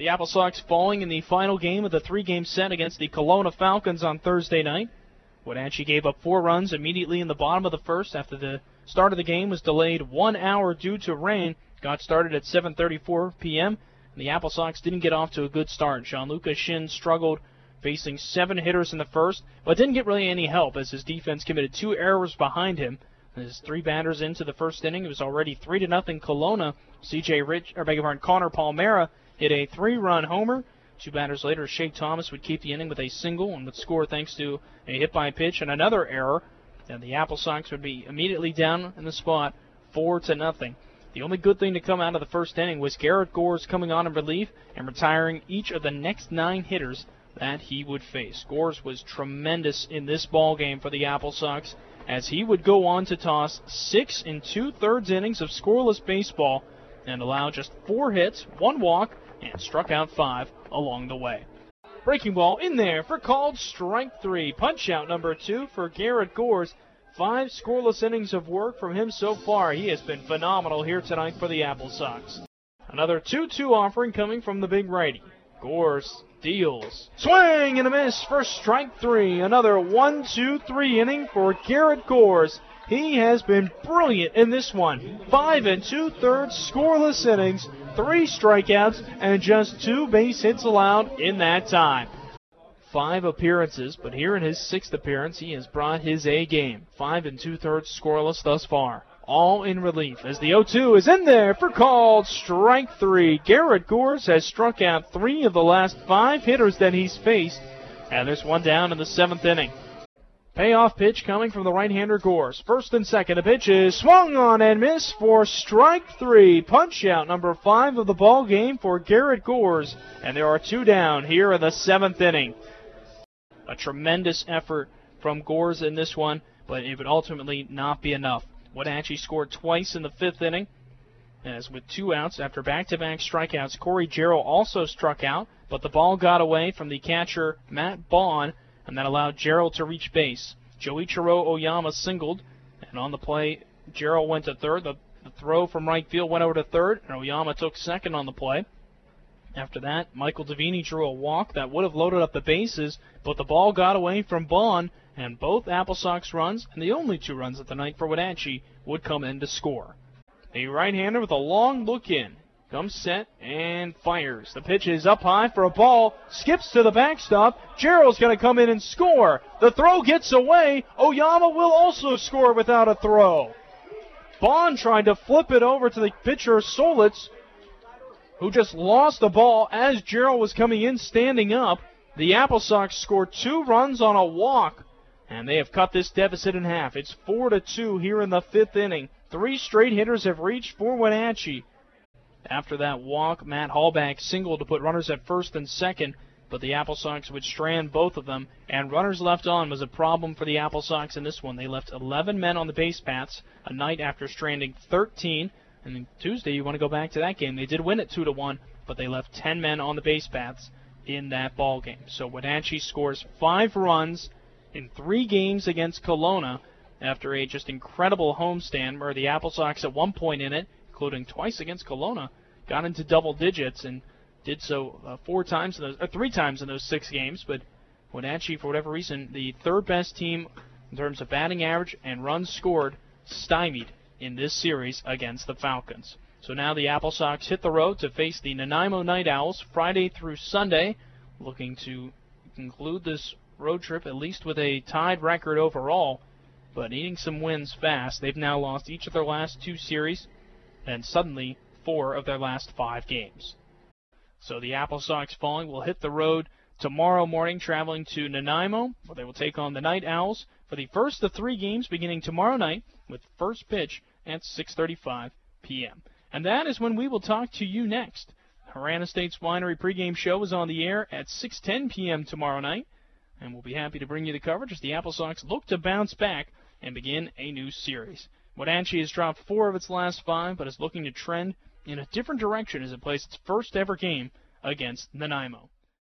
The Apple Sox falling in the final game of the three-game set against the Kelowna Falcons on Thursday night. Wenatchee gave up four runs immediately in the bottom of the first after the start of the game was delayed one hour due to rain. Got started at 7:34 p.m. The Apple Sox didn't get off to a good start. Gianluca Shin struggled, facing seven hitters in the first, but didn't get really any help as his defense committed two errors behind him. His three batters into the first inning, it was already three to nothing Kelowna. C.J. Rich, or beg your pardon, Connor Palmera hit a three-run homer. Two batters later, Shea Thomas would keep the inning with a single and would score thanks to a hit by pitch and another error. And the Apple Sox would be immediately down in the spot, four to nothing. The only good thing to come out of the first inning was Garrett Gores coming on in relief and retiring each of the next nine hitters that he would face. Gores was tremendous in this ball game for the Apple Sox as he would go on to toss six and two thirds innings of scoreless baseball and allow just four hits, one walk, and struck out five along the way. Breaking ball in there for called strike three. Punch out number two for Garrett Gores. Five scoreless innings of work from him so far. He has been phenomenal here tonight for the Apple Sox. Another 2 2 offering coming from the big righty. Gores deals. Swing and a miss for strike three. Another 1 2 3 inning for Garrett Gores. He has been brilliant in this one. Five and two thirds scoreless innings, three strikeouts, and just two base hits allowed in that time. Five appearances, but here in his sixth appearance, he has brought his A game. Five and two thirds scoreless thus far. All in relief as the 0 2 is in there for called strike three. Garrett Gores has struck out three of the last five hitters that he's faced, and there's one down in the seventh inning. Payoff pitch coming from the right-hander Gores. First and second, a pitch is swung on and missed for strike three. Punch out number five of the ball game for Garrett Gores, and there are two down here in the seventh inning. A tremendous effort from Gores in this one, but it would ultimately not be enough. Wenatchee scored twice in the fifth inning, as with two outs after back-to-back strikeouts, Corey Jarrell also struck out, but the ball got away from the catcher Matt Bond and that allowed Jarrell to reach base. Joey Joichiro Oyama singled, and on the play, Jarrell went to third. The, the throw from right field went over to third, and Oyama took second on the play. After that, Michael Davini drew a walk that would have loaded up the bases, but the ball got away from Bond, and both Apple Sox runs, and the only two runs of the night for Wenatchee, would come in to score. A right-hander with a long look in. Comes set and fires. The pitch is up high for a ball. Skips to the backstop. Jarrell's going to come in and score. The throw gets away. Oyama will also score without a throw. Bond tried to flip it over to the pitcher Solitz, who just lost the ball as Jarrell was coming in standing up. The Apple Sox scored two runs on a walk, and they have cut this deficit in half. It's four to two here in the fifth inning. Three straight hitters have reached for Wenatchee. After that walk, Matt Hallback singled to put runners at first and second, but the Apple Sox would strand both of them, and runners left on was a problem for the Apple Sox in this one. They left 11 men on the base paths a night after stranding 13. And then Tuesday, you want to go back to that game. They did win it 2 to 1, but they left 10 men on the base paths in that ball game. So Wenatchee scores five runs in three games against Kelowna after a just incredible homestand where the Apple Sox at one point in it including twice against Kelowna, got into double digits and did so uh, four times in those, or three times in those six games. But Wenatchee, for whatever reason, the third best team in terms of batting average and runs scored, stymied in this series against the Falcons. So now the Apple Sox hit the road to face the Nanaimo Night Owls Friday through Sunday, looking to conclude this road trip at least with a tied record overall, but needing some wins fast. They've now lost each of their last two series and suddenly four of their last five games. So the Apple Sox falling will hit the road tomorrow morning, traveling to Nanaimo, where they will take on the Night Owls for the first of three games beginning tomorrow night with first pitch at 6:35 p.m. And that is when we will talk to you next. Horan Estates Winery pregame show is on the air at 6:10 p.m. tomorrow night, and we'll be happy to bring you the coverage as the Apple Sox look to bounce back and begin a new series. Wenatchee has dropped four of its last five, but is looking to trend in a different direction as it plays its first ever game against Nanaimo.